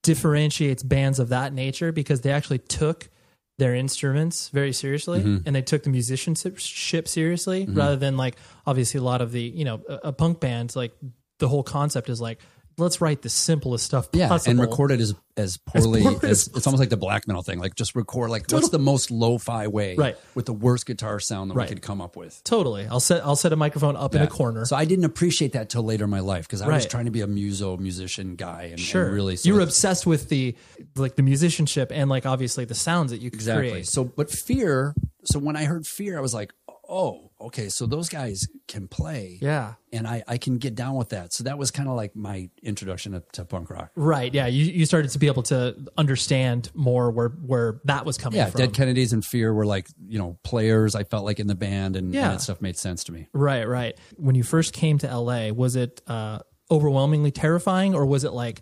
differentiates bands of that nature because they actually took their instruments very seriously Mm-hmm. and they took the musicianship seriously rather than like obviously a lot of the you know a, a punk band like the whole concept is like let's write the simplest stuff yeah possible. and record it as as poorly as, poorly as it's almost like the black metal thing. Like just record like what's the most lo-fi way Right. with the worst guitar sound that Right. we could come up with? Totally. I'll set I'll set a microphone up in a corner. So I didn't appreciate that till later in my life because I was trying to be a muso musician guy and, and sure. really you were it's- obsessed with the like the musicianship and like obviously the sounds that you could Exactly. create. So, but fear. So when I heard fear, I was like, oh, okay. So those guys can play. yeah And I, I can get down with that. So that was kind of like my introduction to, to punk rock. right yeah you, you started to be able to understand more where where that was coming Yeah. from Dead Kennedys and Fear were like, you know, players I felt like in the band and, Yeah. and that stuff made sense to me. Right, right. When you first came to LA, was it uh, overwhelmingly terrifying, or was it like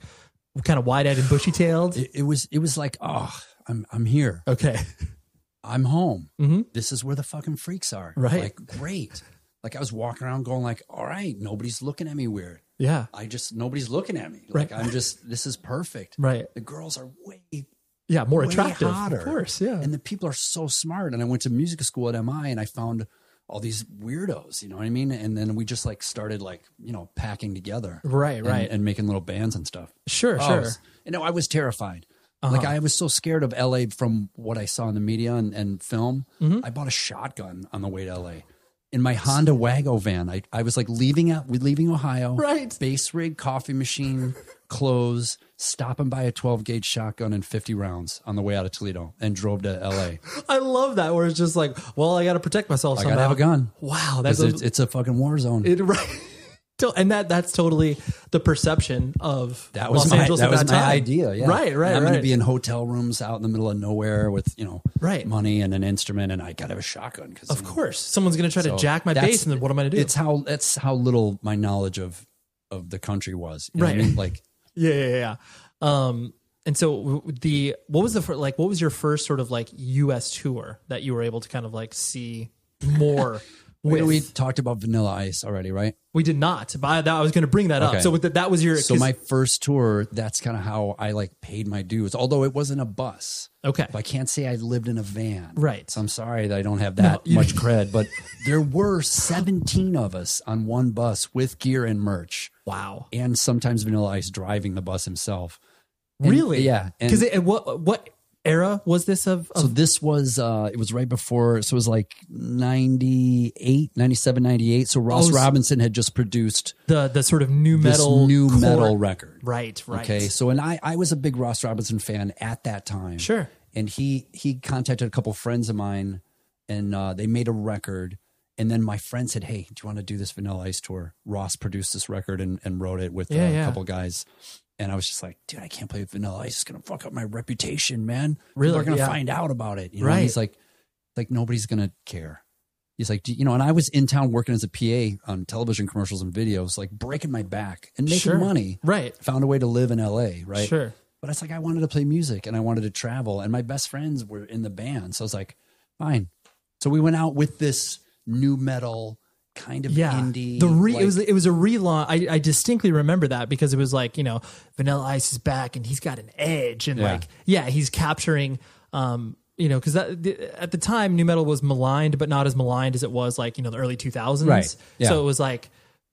kind of wide-eyed and bushy-tailed? It, it was, it was like, oh, I'm, I'm here. Okay, I'm home. Mhm. This is where the fucking freaks are. Right. Like, great. Like I was walking around going like, all right, nobody's looking at me weird. yeah, I just, nobody's looking at me. Like Right. I'm just, this is perfect. right. The girls are way Yeah, more attractive. hotter. Of course, yeah. And the people are so smart. And I went to music school at MI and I found all these weirdos, you know what I mean? And then we just like started like, you know, packing together. Right, and- right. And making little bands and stuff. sure, Oh, sure. was- you know, I was terrified. Uh-huh. Like I was so scared of LA from what I saw in the media and, and film. Mm-hmm. I bought a shotgun on the way to LA. In my Honda Wagovan, I, I was like leaving out, we leaving Ohio, Right. Bass rig, coffee machine, clothes, stopping by a 12 gauge shotgun and 50 rounds on the way out of Toledo, and drove to LA. I love that where it's just like, well, I got to protect myself. I gotta have a gun. Wow, That's a, it's, it's a fucking war zone. it right. To- And that that's totally the perception of that was Los my, Angeles that was that my time. idea. Yeah. Right, right, And I'm right. going to be in hotel rooms out in the middle of nowhere with you know Right. money and an instrument, and I got to have a shotgun because Of course, someone's going to try to So jack my bass, and then what am I going to do? It's how that's how little my knowledge of of the country was. You know what I Right. mean? Like Yeah, yeah, yeah. Um, and so the what was the fir- like what was your first sort of like U.S. tour that you were able to kind of like see more with? we talked about Vanilla Ice already, right? We did not. But I, that, I was going to bring that up. So with the, that was your So my first tour, that's kind of how I like paid my dues. Although it wasn't a bus. okay. I can't say I lived in a van. Right. So I'm sorry that I don't have that you- much cred, but there were 17 of us on one bus with gear and merch. Wow. And sometimes Vanilla Ice driving the bus himself. And- Really? Yeah. Because what what era was this of? of So this was uh it was right before so it was like 98 97 98 so Ross Oh, Robinson had just produced the the sort of nu metal new core- metal record. Right. Right. Okay. So and I I was a big Ross Robinson fan at that time. Sure. And he he contacted a couple friends of mine and uh they made a record and then my friend said, "Hey, do you want to do this Vanilla Ice tour?" Ross produced this record and, and wrote it with uh, Yeah, a couple guys. And I was just like, dude, I can't play Vanilla Ice. It's gonna fuck up my reputation, man. Really? they're gonna Yeah. find out about it. You know? Right. And he's like, like nobody's gonna care. He's like, you know, and I was in town working as a PA on television commercials and videos, like breaking my back and making Sure. money. Right. Found a way to live in LA, right? Sure. But it's like I wanted to play music and I wanted to travel, and my best friends were in the band, so I was like, fine. So we went out with this nu metal kind of yeah indie. the re- like- it was it was a relaunch I, I distinctly remember that because it was like you know vanilla ice is back and he's got an edge and Yeah. like yeah he's capturing um you know because that at the time nu metal was maligned but not as maligned as it was like you know the early 2000s Right. Yeah. so it was like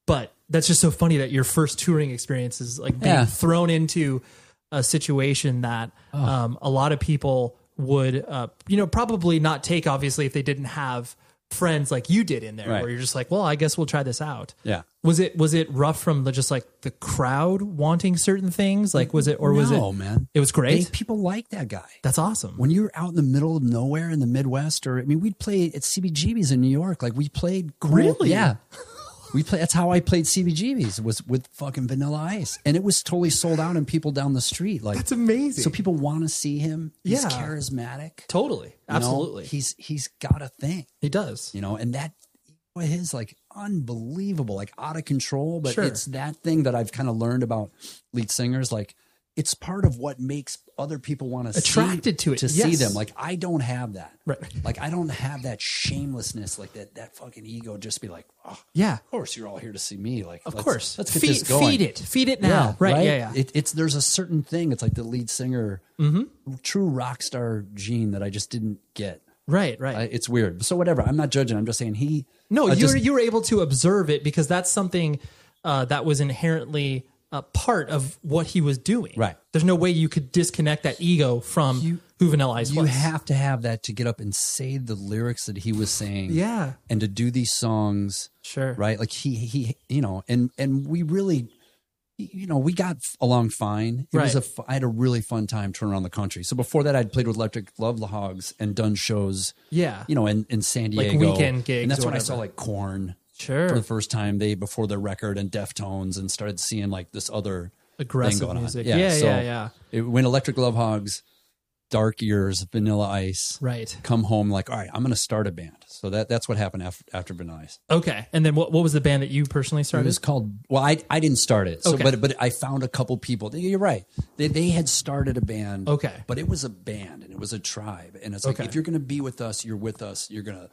but that's just so funny that your first touring experience is like being Yeah. thrown into a situation that Oh. um, a lot of people would uh, you know probably not take obviously if they didn't have friends like you did in there Right. where you're just like well i guess we'll try this out yeah. was it was it rough from the just like the crowd wanting certain things like was it or was no, it man. it was great They- people like that guy. that's awesome When you're out in the middle of nowhere in the Midwest, or I mean, we'd play at CBGB's in New York. Like we played, cool- Really? Yeah. We play. That's how I played CBGB's was with fucking Vanilla Ice, and it was totally sold out, and people down the street like that's amazing So people want to see him. He's Yeah. charismatic. totally you know? absolutely He's he's got a thing, he does you know, and that his like unbelievable, like out of control. But Sure. it's that thing that I've kind of learned about lead singers. Like it's part of what makes other people want to Attracted to it, to see them. Like I don't have that. Right. Like I don't have that shamelessness, like that that fucking ego. Just be like, oh, yeah of course you're all here to see me. Like of let's- course let's get feed, this going. feed it feed it now right, yeah yeah It, it's there's a certain thing. It's like the lead singer, Mm-hmm. true rock star gene that I just didn't get. right right it's weird. So whatever. I'm not judging. I'm just saying he. No, I you were you were able to observe it because that's something uh, that was inherently a part of what he was doing. Right. There's no way you could disconnect that ego from who Vanilla Ice You was. have to have that to get up and say the lyrics that he was saying. Yeah. And to do these songs. Sure. Right. Like he he you know and and we really. You know, we got along fine. It was Right. a. fu- I had a really fun time touring around the country. So before that, I'd played with Electric Love the Hogs and done shows. Yeah. you know, in, in San Like Diego, weekend gigs and that's when I saw like Korn Sure. for the first time. They before their record and Deftones, and started seeing like this other Aggressive thing going music. on. Yeah, so yeah, yeah. It went Electric Love Hogs, Dark Years, Vanilla Ice. Right. Come home like, all right, I'm going to start a band. So that that's what happened after after Vanilla Ice. Okay. And then what what was the band that you personally started? It was called. Well, I I didn't start it. So, Okay. but but I found a couple people. You're right. They they had started a band. Okay. But it was a band and it was a tribe. And it's like Okay. if you're going to be with us, you're with us. You're going to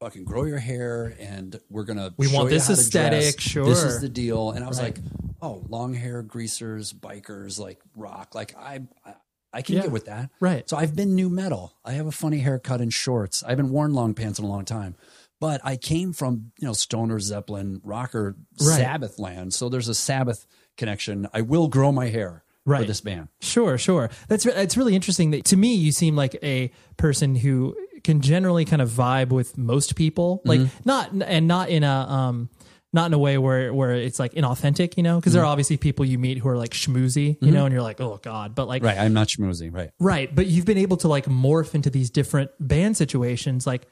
fucking grow your hair and we're to. We want this aesthetic, dress. This is the deal. And I was Right. like, oh, long hair, greasers, bikers, like rock. Like I. I I can Yeah. get with that. Right. So I've been nu metal. I have a funny haircut and shorts. I haven't worn long pants in a long time. But I came from, you know, Stoner, Zeppelin, rocker, Right. Sabbath land. So there's a Sabbath connection. I will grow my hair for this band. Sure, sure. That's it's really interesting. That to me, you seem like a person who can generally kind of vibe with most people, mm-hmm. like not and not in a um not in a way where where it's like inauthentic, you know, because there mm-hmm. are obviously people you meet who are like schmoozy, you mm-hmm. know, and you're like, oh god, but like Right. I'm not schmoozy. Right. Right, but you've been able to like morph into these different band situations. Like,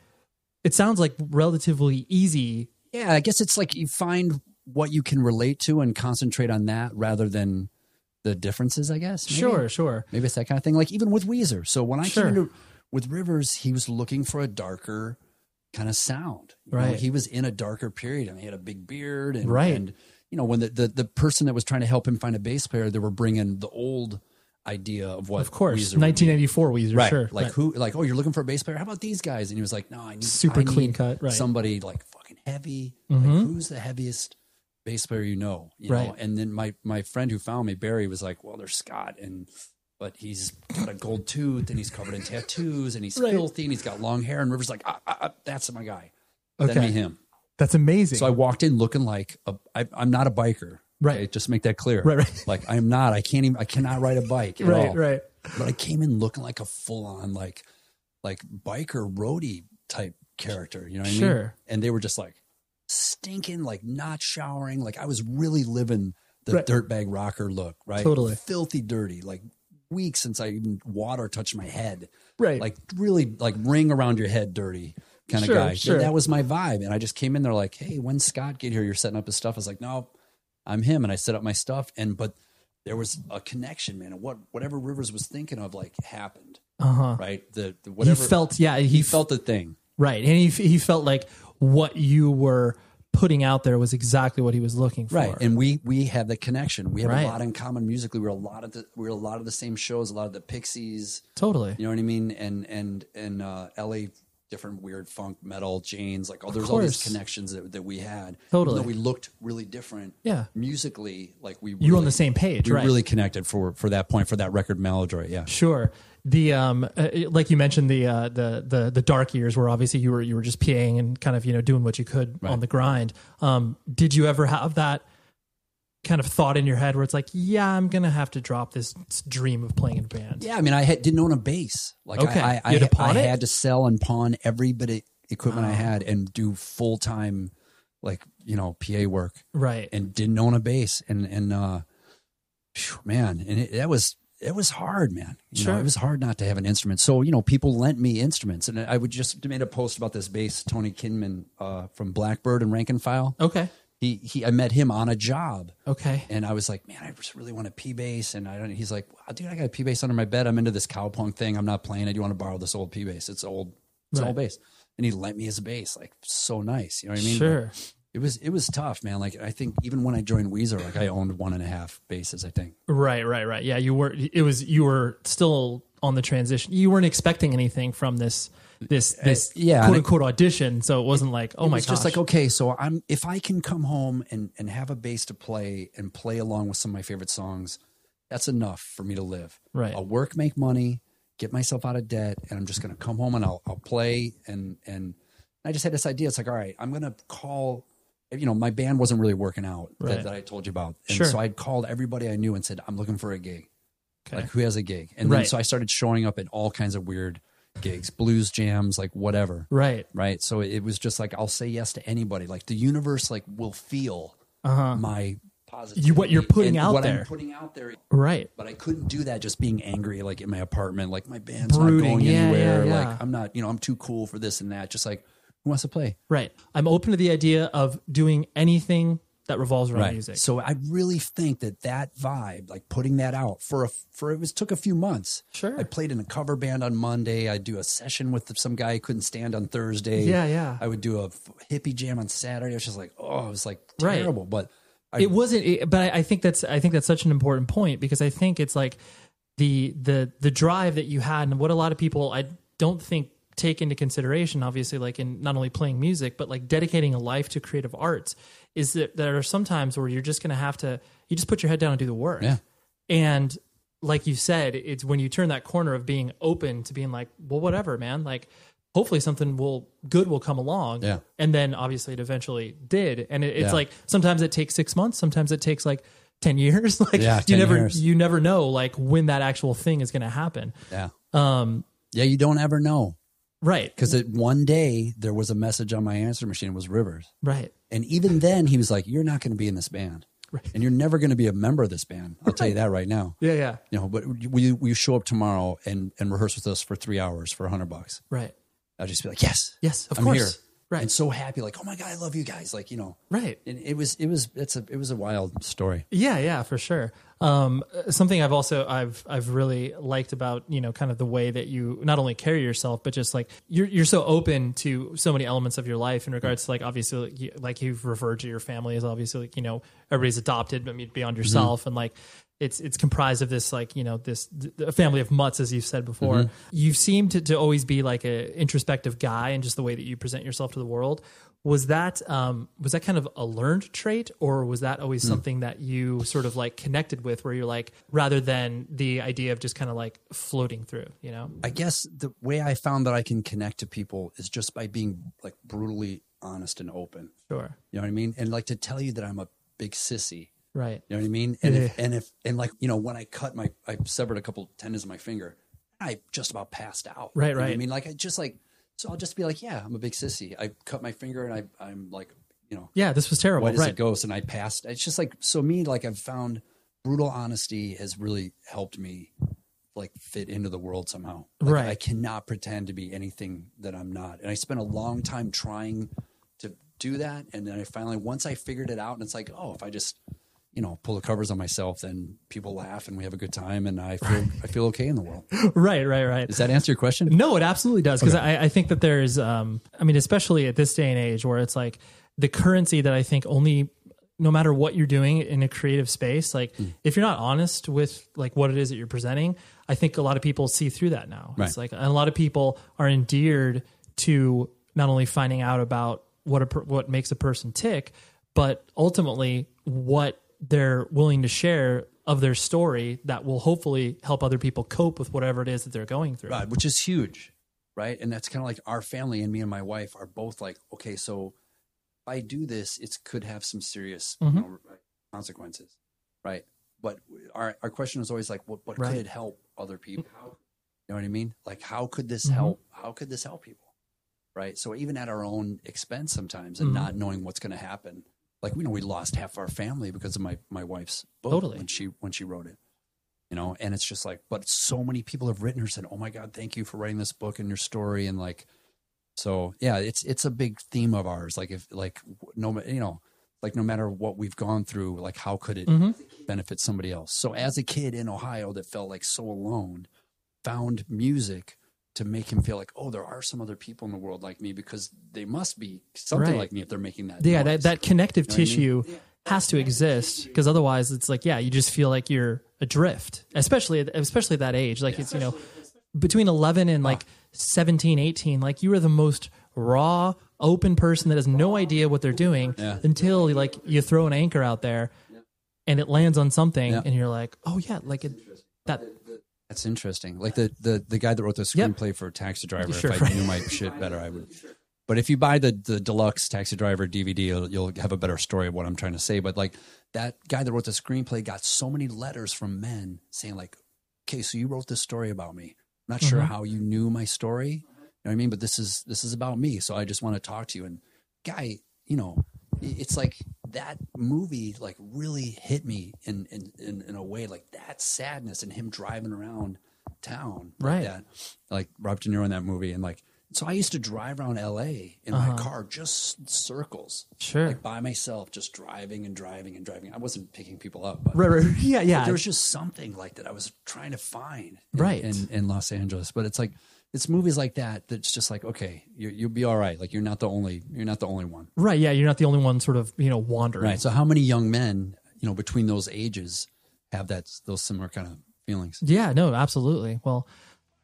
it sounds like relatively easy. Yeah. I guess it's like you find what you can relate to and concentrate on that rather than the differences, I guess. maybe? Sure, sure. Maybe it's that kind of thing. Like even with Weezer. So when I Sure. came into with Rivers, he was looking for a darker kind of sound. You know, Right. he was in a darker period. I mean, he had a big beard, and, Right. and you know when the, the the person that was trying to help him find a bass player, they were bringing the old idea of what Of course, Weezer would be. 1984 Weezer, Right. sure. Like right. who like, oh, you're looking for a bass player? How about these guys? And he was like, No, I need Super I clean need cut, right. Somebody like fucking heavy. Mhm. Like who's the heaviest bass player you know? You Right. know? And then my my friend who found me, Barry, was like, Well, there's Scott and but he's got a gold tooth and he's covered in tattoos and he's Right. filthy and he's got long hair and River's like, ah, ah, ah, that's my guy. Okay. me him. That's amazing. So I walked in looking like a, I, I'm not a biker. Right. Okay? Just make that clear. Right, right. Like I'm not. I can't even. I cannot ride a bike. At right, all right. but I came in looking like a full on like like biker roadie type character. You know what I mean? Sure. And they were just like stinking, like not showering. Like I was really living the Right. dirtbag rocker look, right? Totally. filthy, dirty. Like weeks since I even water touched my head. Right. Like really, like ring around your head, dirty kind of Sure, guy. sure. That was my vibe. And I just came in there like, hey, when Scott get here, you're setting up his stuff. I was like, no, I'm him, and I set up my stuff. And but there was a connection, man. And what whatever Rivers was thinking of, like, happened. Uh huh. Right. The, the He felt, yeah, he, he felt felt the thing. right, and he he felt like what you were putting out there was exactly what he was looking for. Right. And we we had the connection. We have Right. a lot in common musically. We're a lot of the we're a lot of the same shows, a lot of the Pixies, totally. you know what I mean? And and and uh LA different weird funk metal chains like oh there's all these connections that, that we had Totally. We looked really different Yeah. musically like we You were on the same page, we right? really connected for for that point for that record Maladroit yeah Sure. The um, uh, like you mentioned the uh, the the the dark years where obviously you were you were just PAing and kind of you know doing what you could on the grind. Um, did you ever have that kind of thought in your head where it's like, yeah, I'm gonna have to drop this dream of playing in a band? yeah I mean I had, didn't own a bass like Okay. I I, had to I, pawn I? Had to sell and pawn every bit of equipment I had and do full time like you know PA work Right. and didn't own a bass and and uh man and it, that was it was hard man you know, Sure. it was hard not to have an instrument so you know people lent me instruments and i would just made a post about this bass tony kinman uh, from blackbird and rank and file Okay. he he i met him on a job Okay. and I was like, man, I just really want a P bass. And I don't. He's like, wow, dude, I got a P bass under my bed. I'm into this cowpunk thing. I'm not playing. it. You want to borrow this old P bass. It's old. It's an Right. old bass. And he lent me his bass. Like so nice. You know what I mean? Sure. It was it was tough, man. Like I think even when I joined Weezer, like I owned one and a half basses. I think. Right. Right. Right. Yeah. You were. It was. You were still on the transition. You weren't expecting anything from this. This. Uh, this. yeah, Quote unquote audition. So it wasn't like, oh it my was gosh. just like okay, so I'm if I can come home and and have a bass to play and play along with some of my favorite songs, that's enough for me to live. Right. I'll work, make money, get myself out of debt, and I'm just gonna come home and I'll I'll play and and I just had this idea. It's like, all right, I'm gonna call. You know, my band wasn't really working out Right. that, that I told you about, and Sure. so I'd called everybody I knew and said, I'm looking for a gig. Okay. Like, who has a gig? And then so I started showing up at all kinds of weird gigs, blues jams, like whatever right. right so it was just like i'll say yes to anybody like the universe like will feel Uh huh. my You- what you're putting and out what there. i'm putting out there Right. but i couldn't do that just being angry like in my apartment like my band's Brooding. not going Yeah, anywhere yeah, yeah. like i'm not you know i'm too cool for this and that just like who wants to play Right. I'm open to the idea of doing anything that revolves around music. so i really think that that vibe like putting that out for a for it was took a few months Sure. i played in a cover band on monday i'd do a session with some guy who couldn't stand on thursday Yeah, yeah. i would do a hippie jam on saturday i was just like oh it was like Right. terrible but I, it wasn't it, but I, I think that's i think that's such an important point because i think it's like the the the drive that you had and what a lot of people i don't think take into consideration obviously like in not only playing music but like dedicating a life to creative arts is that there are some times where you're just going to have to you just put your head down and do the work Yeah. and like you said, it's when you turn that corner of being open to being like, well, whatever, man. Like, hopefully something will good will come along. Yeah. And then obviously it eventually did. And it, it's Yeah. like sometimes it takes six months, sometimes it takes like ten years. like Yeah, you never years. you never know like when that actual thing is going to happen. Yeah. Um, Yeah, you don't ever know. Right. Because one day there was a message on my answer machine. It was Rivers. Right. And even then, he was like, You're not going to be in this band. Right. And you're never going to be a member of this band. I'll tell you that right now. Yeah. Yeah. You know, but will you, will you show up tomorrow and, and rehearse with us for three hours for a hundred bucks? Right. I'll just be like, Yes. Yes. Of I'm course. here. Right. And so happy, like, oh my God, I love you guys. Like, you know, right. and it was, it was, it's a, it was a wild story. Yeah, yeah, for sure. Um, something I've also I've I've really liked about you know kind of the way that you not only carry yourself but just like you're you're so open to so many elements of your life in regards to like obviously like, you- like you've referred to your family as obviously like, you know everybody's adopted but beyond yourself. And like it's it's comprised of this like you know this a family of mutts as you've said before. You seem to to always be like a introspective guy and just the way that you present yourself to the world. Was that um, was that kind of a learned trait, or was that always something that you sort of like connected with, where you're like, rather than the idea of just kind of like floating through, you know? I guess the way I found that I can connect to people is just by being like brutally honest and open. Sure. You know what I mean? And like to tell you that I'm a big sissy. Right. You know what I mean? And if and if and like you know when I cut my I severed a couple tendons in my finger, I just about passed out. Right, You know I mean, like I just like so I'll just be like, yeah, I'm a big sissy. I cut my finger and I I'm like you know Yeah, this was terrible. white as right. a ghost, and I passed. It's just like so me. Like I've found brutal honesty has really helped me like fit into the world somehow. Like, Right. I cannot pretend to be anything that I'm not, and I spent a long time trying to do that, and then I finally once I figured it out, and it's like, oh, if I just you know pull the covers on myself, then people laugh and we have a good time, and I feel I feel okay in the world. right, right, right. Does that answer your question? No, it absolutely does because I, I think that there's, um, I mean, especially at this day and age where it's like the currency that I think only, no matter what you're doing in a creative space, like Hmm. if you're not honest with like what it is that you're presenting, I think a lot of people see through that now. It's like and a lot of people are endeared to not only finding out about what a per, what makes a person tick, but ultimately what they're willing to share of their story that will hopefully help other people cope with whatever it is that they're going through. Right, which is huge, right? And that's kind of like our family and me and my wife are both like, okay, so if I do this, it could have some serious Mm-hmm. you know, consequences, right? But our our question is always like, what, what Right. could it help other people? You know what I mean? Like, how could this Mhm. help? How could this help people? Right. So even at our own expense sometimes, and Mhm. not knowing what's going to happen, like we know we lost half our family because of my my wife's book Totally. when she when she wrote it you know and it's just like but so many people have written her said oh my god thank you for writing this book and your story and like so yeah it's it's a big theme of ours like if like no you know like no matter what we've gone through like how could it Mhm. benefit somebody else so as a kid in ohio that felt like so alone found music to make him feel like oh there are some other people in the world like me because they must be something Right. like me if they're making that yeah, that, noise. that connective know what I mean? tissue has to exist because otherwise it's like yeah you just feel like you're adrift especially especially at that age like it's you know between 11 and like 17 18 like you are the most raw open person that has no idea what they're doing Yeah. until like you throw an anchor out there and it lands on something Yeah. and you're like oh yeah like it, that That's interesting. Like the the the guy that wrote the Yep. screenplay for Taxi Driver. Sure, if I right. knew my shit better, I would. But if you buy the the deluxe Taxi Driver DVD, you'll, you'll have a better story of what I'm trying to say. But like that guy that wrote the screenplay got so many letters from men saying like, "Okay, so you wrote this story about me. I'm not sure Mhm. how you knew my story. You know what I mean? But this is this is about me. So I just want to talk to you." And guy, you know, it's like that movie like really hit me in in in, in a way like that sadness and him driving around town like Right. that like Robert De Niro in that movie. And like so I used to drive around LA in my uh-huh. car just circles. Sure. Like by myself just driving and driving and driving. I wasn't picking people up but right, right, yeah yeah. There was just something like that I was trying to find in, Right. in, in Los Angeles. But it's like it's movies like that that's just like okay, you, you'll be all right. Like you're not the only you're not the only one. right yeah you're not the only one sort of you know wandering Right. So how many young men you know between those ages have that those similar kind of feelings? Yeah, no, absolutely. Well,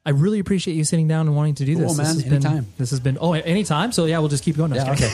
I really appreciate you sitting down and wanting to do Cool, this. man. This has Anytime. Been, this has been oh, anytime. So yeah, we'll just keep going. Yeah. Okay.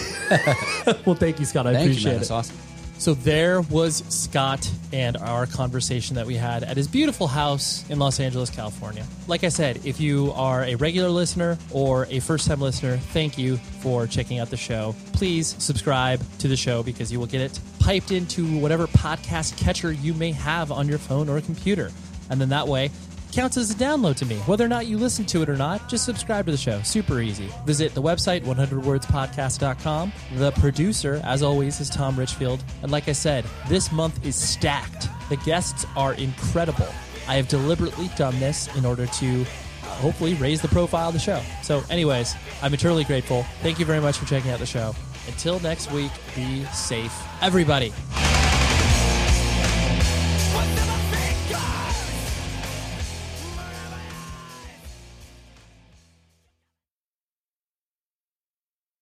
well, thank you, Scott. I Thank you, appreciate man. it. That's awesome. So there was Scott and our conversation that we had at his beautiful house in Los Angeles, California. Like I said, if you are a regular listener or a first time listener, thank you for checking out the show. Please subscribe to the show because you will get it piped into whatever podcast catcher you may have on your phone or computer. And then that way, counts as a download to me. Whether or not you listen to it or not, just subscribe to the show. Super easy. Visit the website, 100wordspodcast.com. The producer, as always, is Tom Richfield. And like I said, this month is stacked. The guests are incredible. I have deliberately done this in order to uh, hopefully raise the profile of the show. So, anyways, I'm eternally grateful. Thank you very much for checking out the show. Until next week, be safe, everybody.